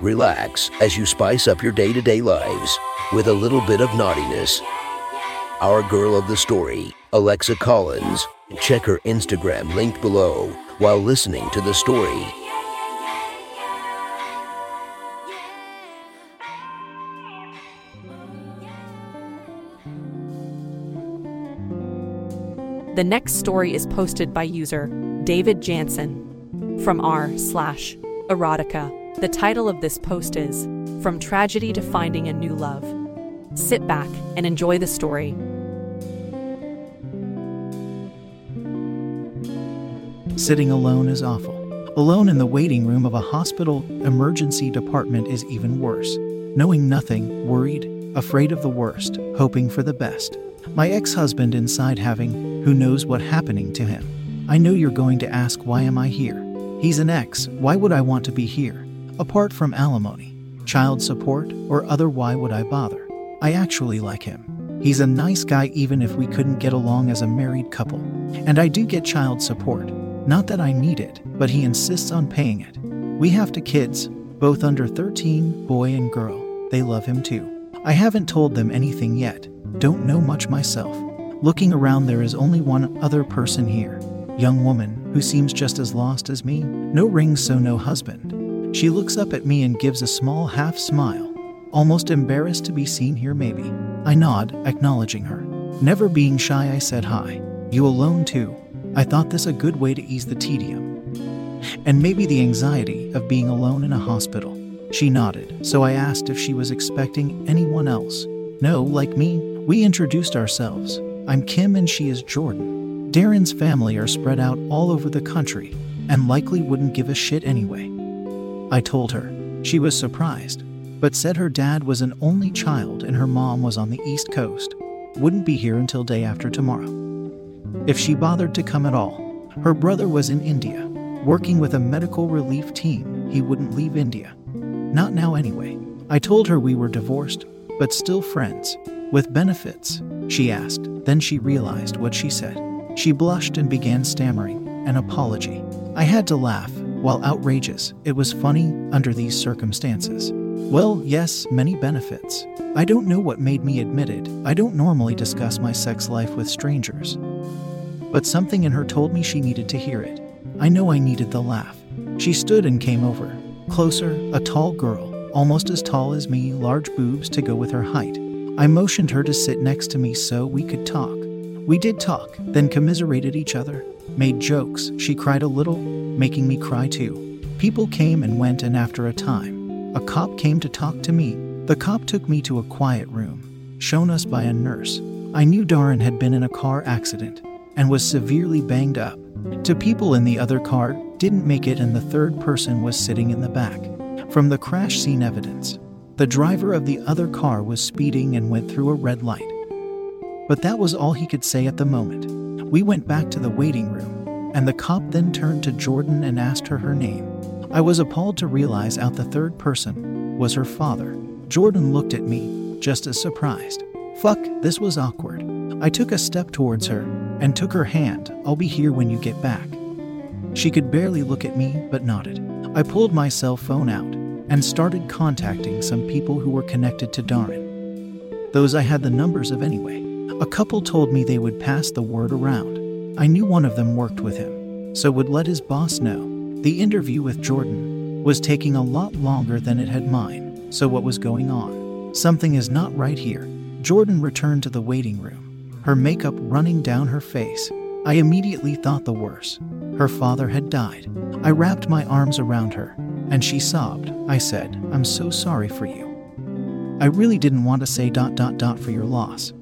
Relax as you spice up your day to day lives with a little bit of naughtiness. Our girl of the story, Alexa Collins. Check her Instagram linked below while listening to the story. The next story is posted by user David Jansen from r slash erotica. The title of this post is From Tragedy to Finding a New Love. Sit back and enjoy the story. Sitting alone is awful. Alone in the waiting room of a hospital emergency department is even worse. Knowing nothing, worried, afraid of the worst, hoping for the best. My ex husband inside having who knows what happening to him. I know you're going to ask, why am I here? He's an ex, why would I want to be here? Apart from alimony, child support, or other, why would I bother? I actually like him. He's a nice guy even if we couldn't get along as a married couple. And I do get child support. Not that I need it, but he insists on paying it. We have two kids, both under 13, boy and girl. They love him too. I haven't told them anything yet. Don't know much myself. Looking around, there is only one other person here. Young woman who seems just as lost as me. No ring, so no husband. She looks up at me and gives a small half smile. Almost embarrassed to be seen here, maybe. I nod, acknowledging her. Never being shy, I said hi. You alone too? I thought this a good way to ease the tedium. And maybe the anxiety of being alone in a hospital. She nodded, so I asked if she was expecting anyone else. No, like me, we introduced ourselves. I'm Kim and she is Jordan. Darren's family are spread out all over the country and likely wouldn't give a shit anyway. I told her. She was surprised, but said her dad was an only child and her mom was on the East Coast. Wouldn't be here until day after tomorrow. If she bothered to come at all, her brother was in India, working with a medical relief team. He wouldn't leave India. Not now, anyway. I told her we were divorced, but still friends, with benefits, she asked. Then she realized what she said. She blushed and began stammering an apology. I had to laugh. While outrageous, it was funny under these circumstances. Well, yes, many benefits. I don't know what made me admit it. I don't normally discuss my sex life with strangers. But something in her told me she needed to hear it. I know I needed the laugh. She stood and came over. Closer, a tall girl, almost as tall as me, large boobs to go with her height. I motioned her to sit next to me so we could talk. We did talk, then commiserated each other, made jokes. She cried a little, making me cry too. People came and went, and after a time, a cop came to talk to me. The cop took me to a quiet room, shown us by a nurse. I knew Darren had been in a car accident and was severely banged up. Two people in the other car didn't make it, and the third person was sitting in the back. From the crash scene evidence, the driver of the other car was speeding and went through a red light. But that was all he could say at the moment. We went back to the waiting room, and the cop then turned to Jordan and asked her her name. I was appalled to realize out the third person was her father. Jordan looked at me, just as surprised. Fuck, this was awkward. I took a step towards her and took her hand. I'll be here when you get back. She could barely look at me, but nodded. I pulled my cell phone out and started contacting some people who were connected to Darren. Those I had the numbers of anyway. A couple told me they would pass the word around. I knew one of them worked with him, so would let his boss know. The interview with Jordan was taking a lot longer than it had mine, so what was going on? Something is not right here. Jordan returned to the waiting room, her makeup running down her face. I immediately thought the worst. Her father had died. I wrapped my arms around her, and she sobbed. I said, I'm so sorry for you. I really didn't want to say dot dot dot for your loss.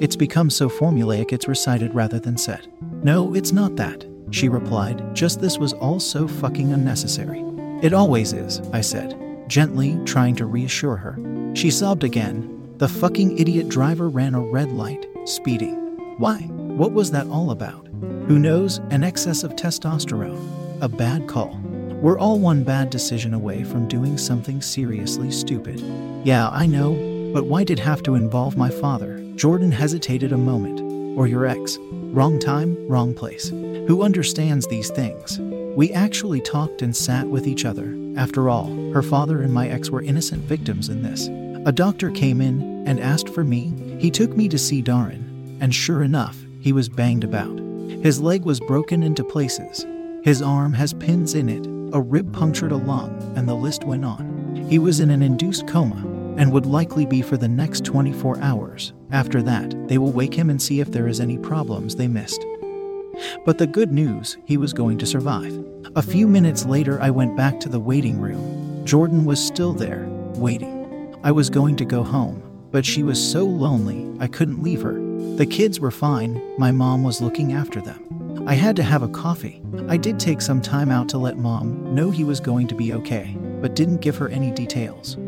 It's become so formulaic it's recited rather than said. No, it's not that, she replied, just this was all so fucking unnecessary. It always is, I said. gently trying to reassure her. She sobbed again. The fucking idiot driver ran a red light, speeding. Why? What was that all about? Who knows? An excess of testosterone. A bad call. We're all one bad decision away from doing something seriously stupid. Yeah, I know, but why did it have to involve my father? Jordan hesitated a moment. Or your ex. Wrong time, wrong place. Who understands these things? We actually talked and sat with each other. After all, her father and my ex were innocent victims in this. A doctor came in and asked for me. He took me to see Darren, and sure enough, he was banged about. His leg was broken into places. His arm has pins in it, a rib punctured a lung, and the list went on. He was in an induced coma and would likely be for the next 24 hours. After that, they will wake him and see if there is any problems they missed. But the good news, he was going to survive. A few minutes later, I went back to the waiting room. Jordan was still there, waiting. I was going to go home, but she was so lonely I couldn't leave her. The kids were fine, my mom was looking after them. I had to have a coffee. I did take some time out to let mom know he was going to be okay, but didn't give her any details.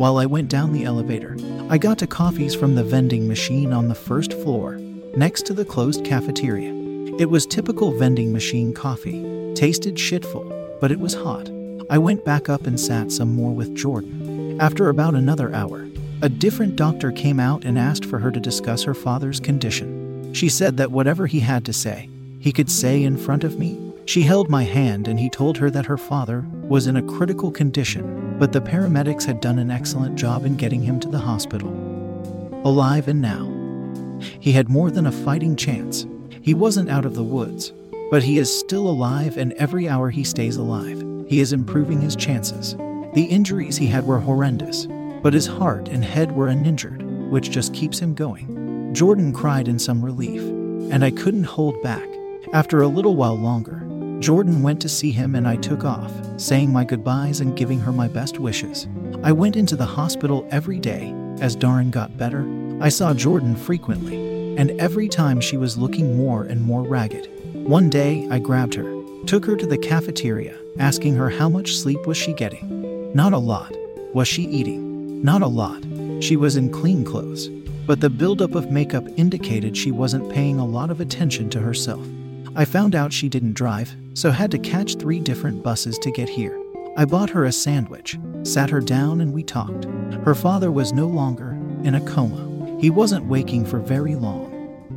While I went down the elevator, I got to coffees from the vending machine on the first floor, next to the closed cafeteria. It was typical vending machine coffee, tasted shitful, but it was hot. I went back up and sat some more with Jordan. After about another hour, a different doctor came out and asked for her to discuss her father's condition. She said that whatever he had to say, he could say in front of me. She held my hand and he told her that her father was in a critical condition, but the paramedics had done an excellent job in getting him to the hospital. Alive and now. He had more than a fighting chance. He wasn't out of the woods, but he is still alive, and every hour he stays alive, he is improving his chances. The injuries he had were horrendous, but his heart and head were uninjured, which just keeps him going. Jordan cried in some relief, and I couldn't hold back. After a little while longer, Jordan went to see him and I took off, saying my goodbyes and giving her my best wishes. I went into the hospital every day. As Darren got better, I saw Jordan frequently, and every time she was looking more and more ragged. One day, I grabbed her, took her to the cafeteria, asking her how much sleep was she getting. Not a lot. Was she eating? Not a lot. She was in clean clothes, but the buildup of makeup indicated she wasn't paying a lot of attention to herself. I found out she didn't drive, so had to catch three different buses to get here. I bought her a sandwich, sat her down, and we talked. Her father was no longer in a coma. He wasn't waking for very long.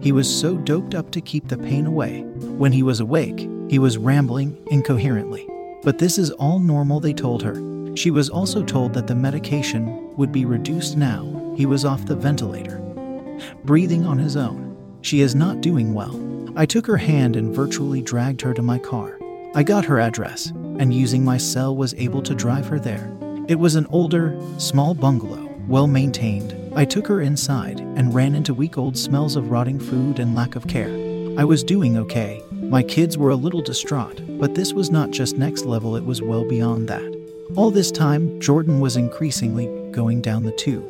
He was so doped up to keep the pain away. When he was awake, he was rambling incoherently. But this is all normal, they told her. She was also told that the medication would be reduced now he was off the ventilator. Breathing on his own. She is not doing well. I took her hand and virtually dragged her to my car. I got her address, and using my cell was able to drive her there. It was an older, small bungalow, well maintained. I took her inside and ran into week old smells of rotting food and lack of care. I was doing okay. My kids were a little distraught, but this was not just next level, it was well beyond that. All this time, Jordan was increasingly going down the tube.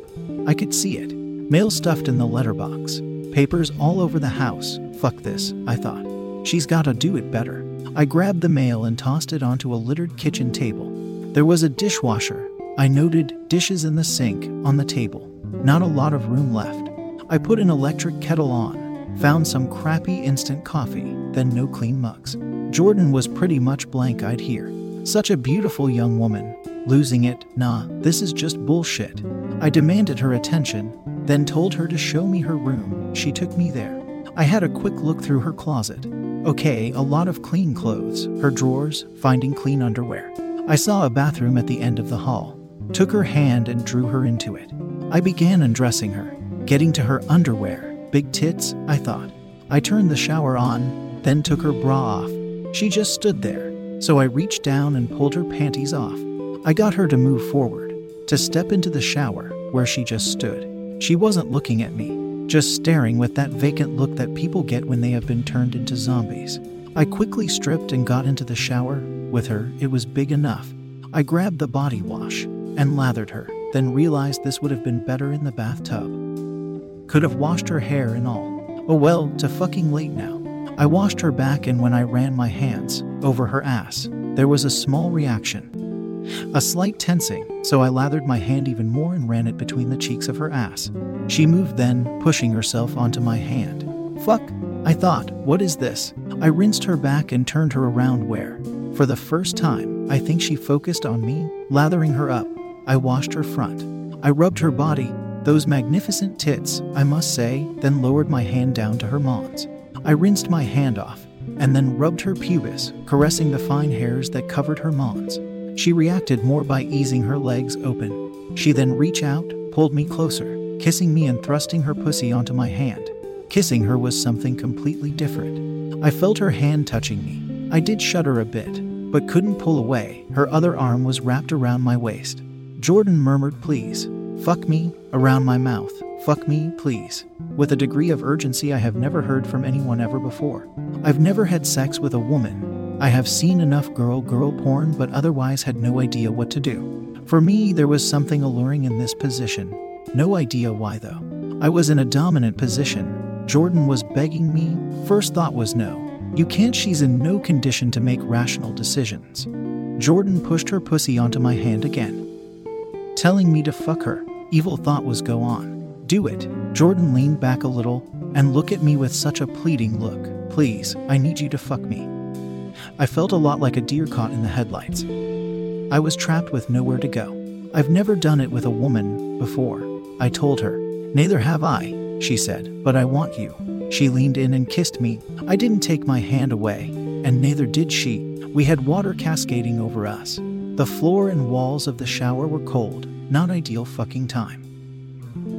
I could see it. Mail stuffed in the letterbox. Papers all over the house. Fuck this, I thought. She's gotta do it better. I grabbed the mail and tossed it onto a littered kitchen table. There was a dishwasher. I noted dishes in the sink on the table. Not a lot of room left. I put an electric kettle on, found some crappy instant coffee, then no clean mugs. Jordan was pretty much blank eyed here. Such a beautiful young woman. Losing it, nah, this is just bullshit. I demanded her attention, then told her to show me her room. She took me there. I had a quick look through her closet. Okay, a lot of clean clothes, her drawers, finding clean underwear. I saw a bathroom at the end of the hall, took her hand and drew her into it. I began undressing her, getting to her underwear. Big tits, I thought. I turned the shower on, then took her bra off. She just stood there, so I reached down and pulled her panties off. I got her to move forward, to step into the shower, where she just stood. She wasn't looking at me, just staring with that vacant look that people get when they have been turned into zombies. I quickly stripped and got into the shower. With her, it was big enough. I grabbed the body wash and lathered her, then realized this would have been better in the bathtub. Could have washed her hair and all. Oh well, to fucking late now. I washed her back, and when I ran my hands over her ass, there was a small reaction. A slight tensing, so I lathered my hand even more and ran it between the cheeks of her ass. She moved then, pushing herself onto my hand. Fuck, I thought, what is this? I rinsed her back and turned her around where, for the first time, I think she focused on me, lathering her up. I washed her front. I rubbed her body, those magnificent tits, I must say, then lowered my hand down to her mons. I rinsed my hand off, and then rubbed her pubis, caressing the fine hairs that covered her mons. She reacted more by easing her legs open. She then reached out, pulled me closer, kissing me and thrusting her pussy onto my hand. Kissing her was something completely different. I felt her hand touching me. I did shudder a bit, but couldn't pull away. Her other arm was wrapped around my waist. Jordan murmured, Please, fuck me, around my mouth. Fuck me, please. With a degree of urgency I have never heard from anyone ever before. I've never had sex with a woman. I have seen enough girl girl porn, but otherwise had no idea what to do. For me, there was something alluring in this position. No idea why, though. I was in a dominant position. Jordan was begging me. First thought was no. You can't, she's in no condition to make rational decisions. Jordan pushed her pussy onto my hand again, telling me to fuck her. Evil thought was go on. Do it. Jordan leaned back a little and looked at me with such a pleading look. Please, I need you to fuck me. I felt a lot like a deer caught in the headlights. I was trapped with nowhere to go. I've never done it with a woman before. I told her. Neither have I, she said, but I want you. She leaned in and kissed me. I didn't take my hand away, and neither did she. We had water cascading over us. The floor and walls of the shower were cold, not ideal fucking time.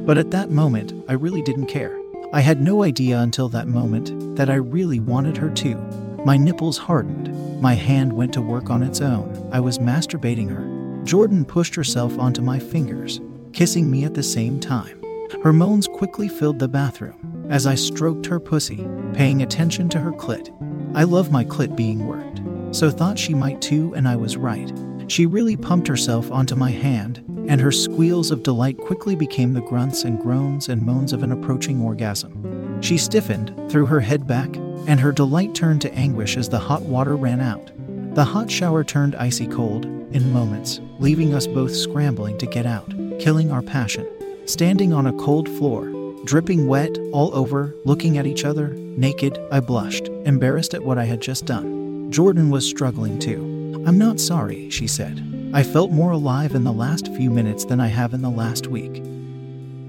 But at that moment, I really didn't care. I had no idea until that moment that I really wanted her to. My nipples hardened. My hand went to work on its own. I was masturbating her. Jordan pushed herself onto my fingers, kissing me at the same time. Her moans quickly filled the bathroom as I stroked her pussy, paying attention to her clit. I love my clit being worked, so thought she might too, and I was right. She really pumped herself onto my hand, and her squeals of delight quickly became the grunts and groans and moans of an approaching orgasm. She stiffened, threw her head back, and her delight turned to anguish as the hot water ran out. The hot shower turned icy cold in moments, leaving us both scrambling to get out, killing our passion. Standing on a cold floor, dripping wet all over, looking at each other, naked, I blushed, embarrassed at what I had just done. Jordan was struggling too. I'm not sorry, she said. I felt more alive in the last few minutes than I have in the last week.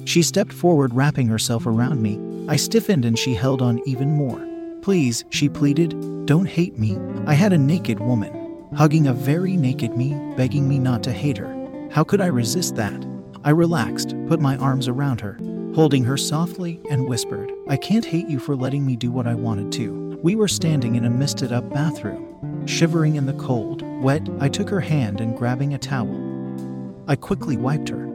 She stepped forward, wrapping herself around me. I stiffened and she held on even more. Please, she pleaded, don't hate me. I had a naked woman, hugging a very naked me, begging me not to hate her. How could I resist that? I relaxed, put my arms around her, holding her softly, and whispered, I can't hate you for letting me do what I wanted to. We were standing in a misted up bathroom, shivering in the cold, Wet, I took her hand and grabbing a towel. I quickly wiped her,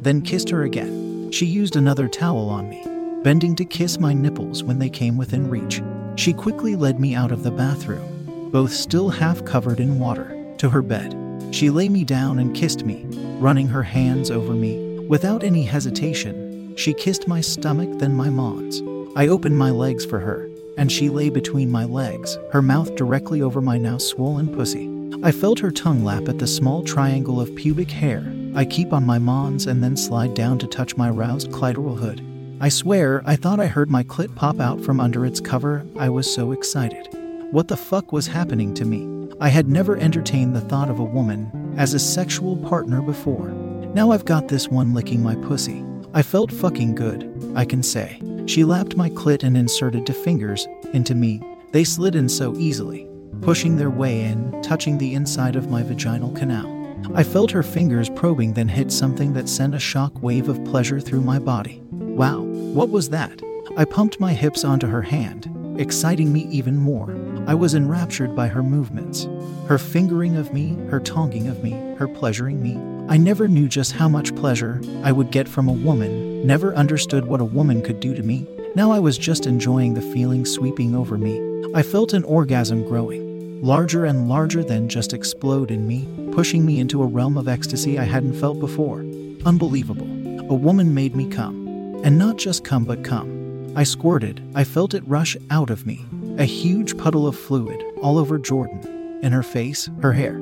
then kissed her again. She used another towel on me, bending to kiss my nipples when they came within reach. She quickly led me out of the bathroom, both still half covered in water, to her bed. She lay me down and kissed me, running her hands over me. Without any hesitation, she kissed my stomach, then my mons. I opened my legs for her, and she lay between my legs, her mouth directly over my now swollen pussy. I felt her tongue lap at the small triangle of pubic hair I keep on my mons and then slide down to touch my roused clitoral hood. I swear, I thought I heard my clit pop out from under its cover. I was so excited. What the fuck was happening to me? I had never entertained the thought of a woman as a sexual partner before. Now I've got this one licking my pussy. I felt fucking good, I can say. She lapped my clit and inserted two fingers into me. They slid in so easily pushing their way in, touching the inside of my vaginal canal. I felt her fingers probing, then hit something that sent a shock wave of pleasure through my body. Wow, what was that? I pumped my hips onto her hand, exciting me even more. I was enraptured by her movements, her fingering of me, her tonguing of me, her pleasuring me. I never knew just how much pleasure I would get from a woman, never understood what a woman could do to me. Now I was just enjoying the feeling sweeping over me. I felt an orgasm growing larger and larger than just explode in me, pushing me into a realm of ecstasy I hadn't felt before. Unbelievable. A woman made me come. And not just come, but come. I squirted, I felt it rush out of me. A huge puddle of fluid all over Jordan, in her face, her hair.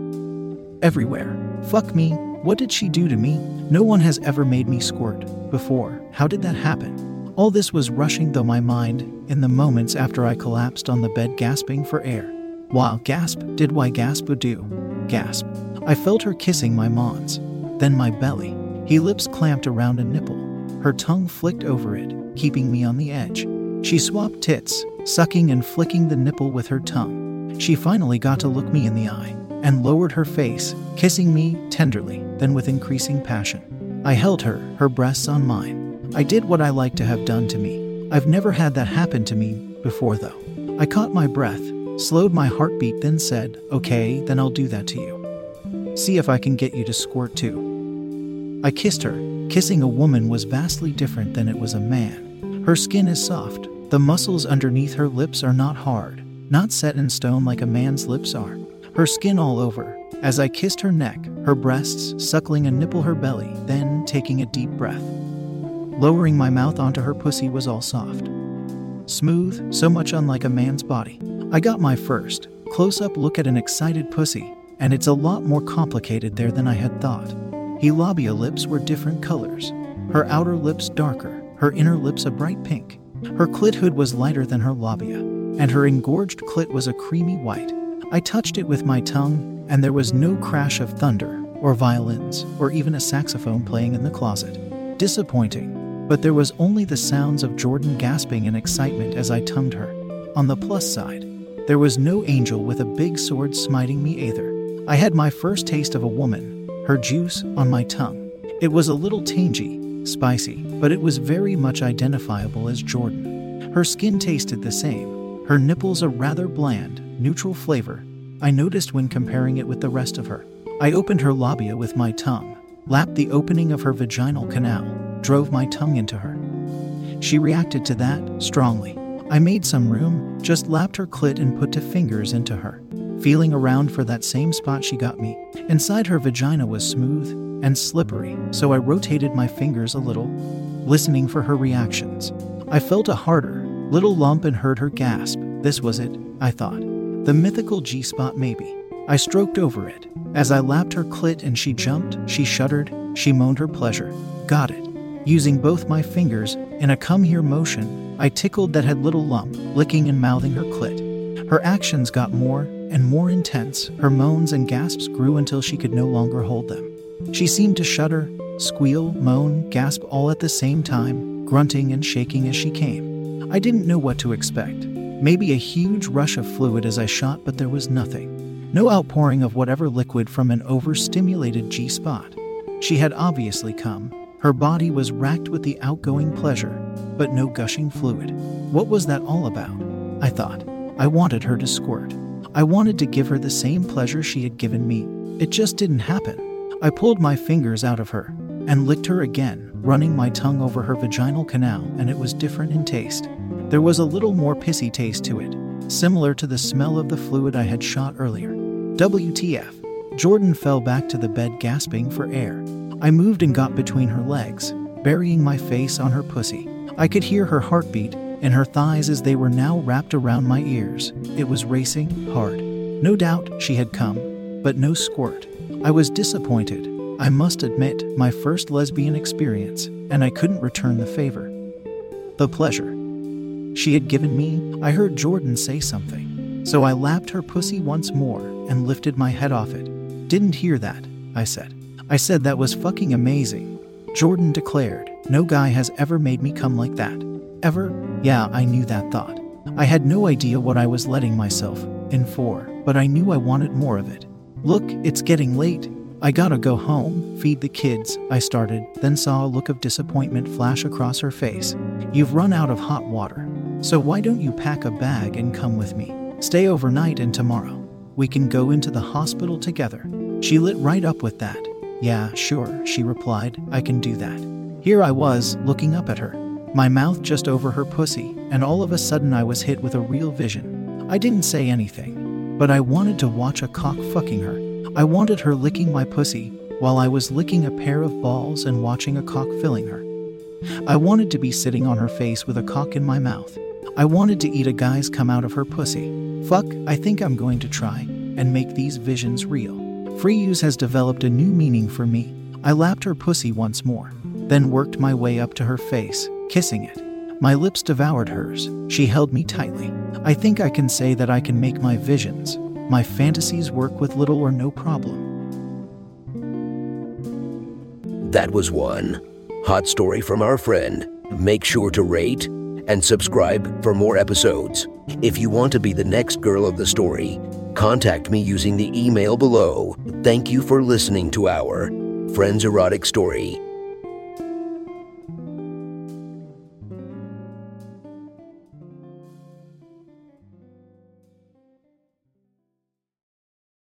everywhere. Fuck me, what did she do to me? No one has ever made me squirt before. How did that happen? All this was rushing through my mind in the moments after I collapsed on the bed, gasping for air. While gasp did why gasp would do. Gasp. I felt her kissing my mons, then my belly. He lips clamped around a nipple. Her tongue flicked over it, keeping me on the edge. She swapped tits, sucking and flicking the nipple with her tongue. She finally got to look me in the eye and lowered her face, kissing me tenderly, then with increasing passion. I held her, her breasts on mine. I did what I like to have done to me. I've never had that happen to me before, though. I caught my breath, slowed my heartbeat, then said, Okay, then I'll do that to you. See if I can get you to squirt too. I kissed her. Kissing a woman was vastly different than it was a man. Her skin is soft. The muscles underneath her lips are not hard, not set in stone like a man's lips are her skin all over, as I kissed her neck, her breasts, suckling a nipple her belly, then taking a deep breath. Lowering my mouth onto her pussy was all soft. Smooth, so much unlike a man's body. I got my first close up look at an excited pussy, and it's a lot more complicated there than I had thought. Her labia lips were different colors. Her outer lips darker, her inner lips a bright pink. Her clit hood was lighter than her labia, and her engorged clit was a creamy white. I touched it with my tongue, and there was no crash of thunder, or violins, or even a saxophone playing in the closet. Disappointing, but there was only the sounds of Jordan gasping in excitement as I tongued her. On the plus side, there was no angel with a big sword smiting me either. I had my first taste of a woman, her juice on my tongue. It was a little tangy, spicy, but it was very much identifiable as Jordan. Her skin tasted the same, her nipples a rather bland, neutral flavor, I noticed when comparing it with the rest of her. I opened her labia with my tongue, lapped the opening of her vaginal canal, drove my tongue into her. She reacted to that strongly. I made some room, just lapped her clit and put two fingers into her, feeling around for that same spot she got me. Inside her vagina was smooth and slippery, so I rotated my fingers a little, listening for her reactions. I felt a harder, little lump and heard her gasp. This was it, I thought. The mythical G spot, maybe. I stroked over it. As I lapped her clit and she jumped, she shuddered, she moaned her pleasure. Got it. Using both my fingers, in a come here motion, I tickled that little lump, licking and mouthing her clit. Her actions got more and more intense. Her moans and gasps grew until she could no longer hold them. She seemed to shudder, squeal, moan, gasp all at the same time, grunting and shaking as she came. I didn't know what to expect. Maybe a huge rush of fluid as I shot, but there was nothing. No outpouring of whatever liquid from an overstimulated G spot. She had obviously come. Her body was racked with the outgoing pleasure, but no gushing fluid. What was that all about? I thought. I wanted her to squirt. I wanted to give her the same pleasure she had given me. It just didn't happen. I pulled my fingers out of her and licked her again, running my tongue over her vaginal canal, and it was different in taste. There was a little more pissy taste to it, similar to the smell of the fluid I had shot earlier. WTF. Jordan fell back to the bed, gasping for air. I moved and got between her legs, burying my face on her pussy. I could hear her heartbeat and her thighs as they were now wrapped around my ears. It was racing hard. No doubt she had come, but no squirt. I was disappointed. I must admit, my first lesbian experience, and I couldn't return the favor. The pleasure she had given me, I heard Jordan say something. So I lapped her pussy once more and lifted my head off it. Didn't hear that, I said. I said that was fucking amazing. Jordan declared, No guy has ever made me come like that. Ever? Yeah, I knew that thought. I had no idea what I was letting myself in for, but I knew I wanted more of it. Look, it's getting late. I gotta go home, feed the kids, I started, then saw a look of disappointment flash across her face. You've run out of hot water. So why don't you pack a bag and come with me? Stay overnight and tomorrow. We can go into the hospital together. She lit right up with that. Yeah, sure, she replied. I can do that. Here I was, looking up at her, my mouth just over her pussy, and all of a sudden I was hit with a real vision. I didn't say anything, but I wanted to watch a cock fucking her. I wanted her licking my pussy while I was licking a pair of balls and watching a cock filling her. I wanted to be sitting on her face with a cock in my mouth. I wanted to eat a guy's come out of her pussy. Fuck, I think I'm going to try and make these visions real. Free use has developed a new meaning for me. I lapped her pussy once more, then worked my way up to her face, kissing it. My lips devoured hers. She held me tightly. I think I can say that I can make my visions, my fantasies work with little or no problem. That was one hot story from our friend. Make sure to rate and subscribe for more episodes. If you want to be the next girl of the story, contact me using the email below. Thank you for listening to our Friends Erotic Story